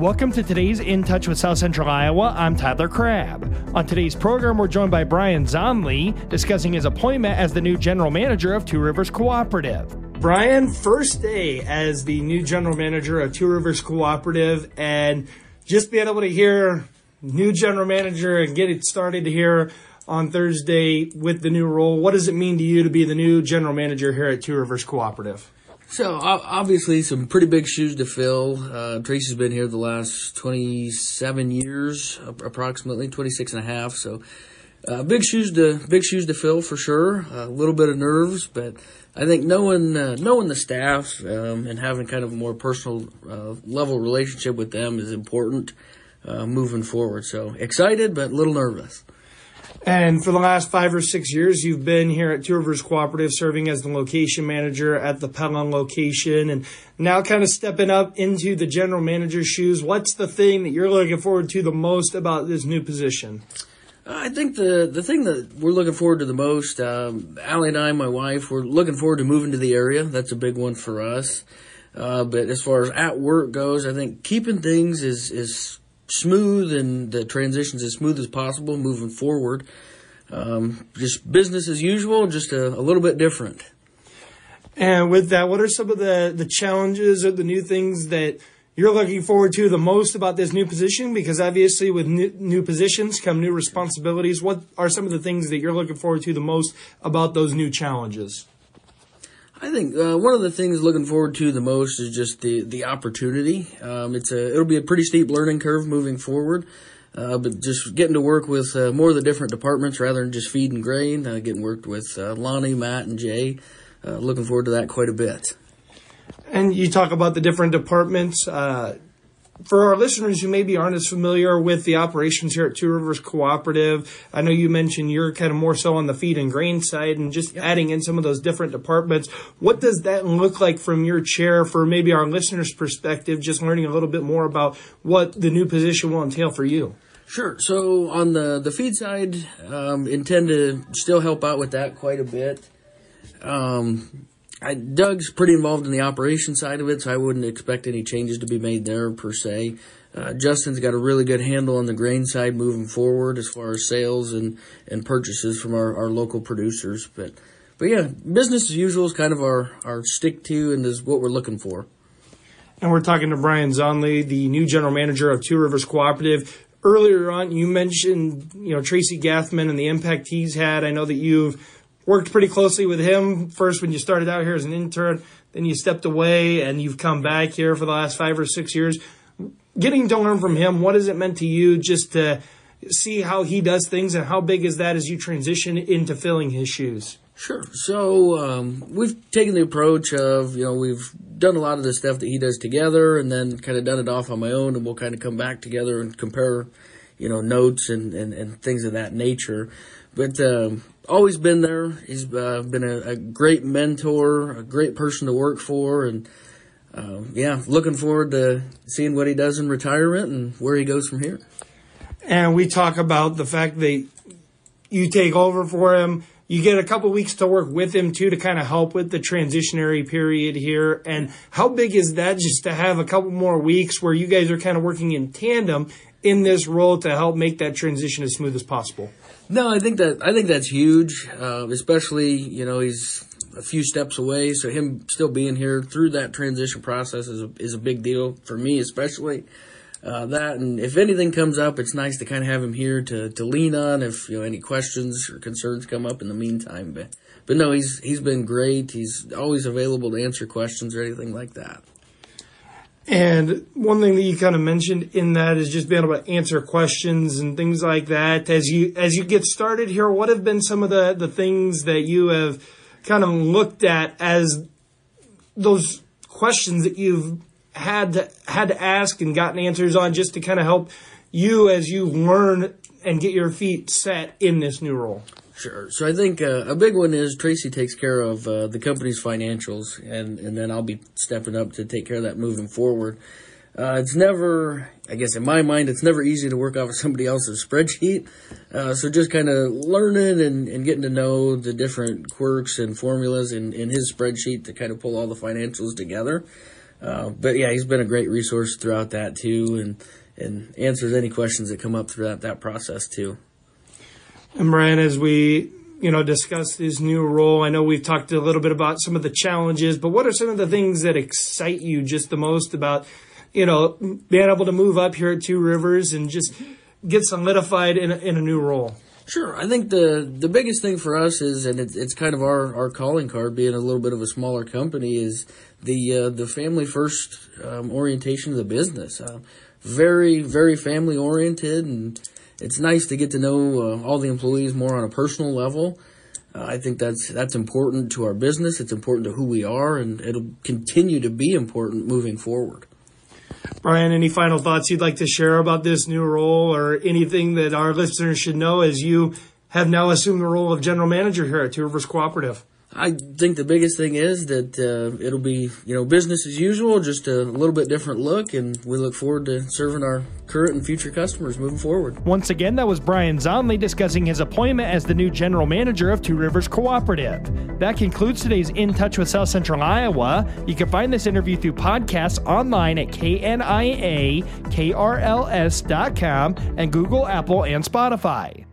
Welcome to today's In Touch with South Central Iowa. I'm Tyler Crabb. On today's program, we're joined by Brian Zahnle discussing his appointment as the new general manager of Two Rivers Cooperative. Brian, first day as the new general manager of Two Rivers Cooperative, and just being able to hear new general manager and get it started here on Thursday with the new role. What does it mean to you to be the new general manager here at Two Rivers Cooperative? So obviously, some pretty big shoes to fill. Uh, Tracy's been here the last 27 years, approximately 26 and a half. So uh, big shoes to big shoes to fill for sure. A little bit of nerves, but I think knowing uh, knowing the staff um, and having kind of a more personal uh, level relationship with them is important uh, moving forward. So excited, but a little nervous. And for the last five or six years, you've been here at Two Rivers Cooperative serving as the location manager at the Pelham location and now kind of stepping up into the general manager's shoes. What's the thing that you're looking forward to the most about this new position? I think the the thing that we're looking forward to the most, um, Allie and I, my wife, we're looking forward to moving to the area. That's a big one for us. Uh, but as far as at work goes, I think keeping things is is smooth and the transitions as smooth as possible moving forward. Um, just business as usual, just a, a, little bit different. And with that, what are some of the, the challenges or the new things that you're looking forward to the most about this new position? Because obviously, with new, new positions come new responsibilities. What are some of the things that you're looking forward to the most about those new challenges? I think uh, one of the things looking forward to the most is just the the opportunity. Um, it's a it'll be a pretty steep learning curve moving forward, uh, but just getting to work with uh, more of the different departments rather than just feed and grain. Uh, getting worked with uh, Lonnie, Matt, and Jay. Uh, looking forward to that quite a bit. And you talk about the different departments for our listeners who maybe aren't as familiar with the operations here at Two Rivers Cooperative, I know you mentioned you're kind of more so on the feed and grain side and just adding in some of those different departments. What does that look like from your chair for maybe our listeners' perspective, just learning a little bit more about what the new position will entail for you? Sure. So on the, the feed side, um, intend to still help out with that quite a bit. Um, I, Doug's pretty involved in the operation side of it, so I wouldn't expect any changes to be made there per se. Uh, Justin's got a really good handle on the grain side moving forward as far as sales and, and purchases from our, our local producers. But but yeah, business as usual is kind of our, our stick to and is what we're looking for. And we're talking to Brian Zahnle, the new general manager of Two Rivers Cooperative. Earlier on, you mentioned you know Tracy Gathman and the impact he's had. I know that you've worked pretty closely with him first when you started out here as an intern, then you stepped away and you've come back here for the last five or six years. Getting to learn from him, what has it meant to you just to see how he does things and how big is that as you transition into filling his shoes? Sure. So um, we've taken the approach of, you know, we've done a lot of the stuff that he does together and then kind of done it off on my own and we'll kind of come back together and compare, you know, notes and, and, and things of that nature. But um, always been there. He's uh, been a, a, great mentor, a great person to work for, and uh, yeah, looking forward to seeing what he does in retirement and where he goes from here. And we talk about the fact that you take over for him. You get a couple weeks to work with him too to kind of help with the transitionary period here. And how big is that just to have a couple more weeks where you guys are kind of working in tandem in this role to help make that transition as smooth as possible? No, I think that I think that's huge, uh, especially you know he's a few steps away, so him still being here through that transition process is a, is a big deal for me, especially. Uh, that and if anything comes up, it's nice to kind of have him here to, to lean on if you know any questions or concerns come up in the meantime. But but no, he's he's been great. He's always available to answer questions or anything like that. And one thing that you kind of mentioned in that is just being able to answer questions and things like that. As you as you get started here, what have been some of the, the things that you have kind of looked at as those questions that you've had had to ask and gotten answers on just to kind of help you as you learn and get your feet set in this new role? Sure. So I think uh, a big one is Tracy takes care of uh, the company's financials, and, and then I'll be stepping up to take care of that moving forward. Uh, it's never, I guess in my mind, it's never easy to work off of somebody else's spreadsheet. Uh, so just kind of learning and, and getting to know the different quirks and formulas in, in his spreadsheet to kind of pull all the financials together. Uh, but yeah, he's been a great resource throughout that too, and and answers any questions that come up throughout that process too. And Brian, as we you know discuss this new role, I know we've talked a little bit about some of the challenges, but what are some of the things that excite you just the most about you know being able to move up here at Two Rivers and just get solidified in a, in a new role? Sure, I think the the biggest thing for us is, and it's, it's kind of our, our calling card, being a little bit of a smaller company, is the uh, the family first um, orientation of the business. Uh, very very family oriented and it's nice to get to know uh, all the employees more on a personal level. Uh, I think that's that's important to our business. It's important to who we are, and it'll continue to be important moving forward. Brian, any final thoughts you'd like to share about this new role, or anything that our listeners should know as you have now assumed the role of general manager here at Two Rivers Cooperative? I think the biggest thing is that uh, it'll be you know business as usual, just a little bit different look, and we look forward to serving our current and future customers moving forward. Once again, that was Brian Zahnle discussing his appointment as the new general manager of Two Rivers Cooperative. That concludes today's In Touch with South Central Iowa. You can find this interview through podcasts online at kniakrls.com and Google, Apple, and Spotify.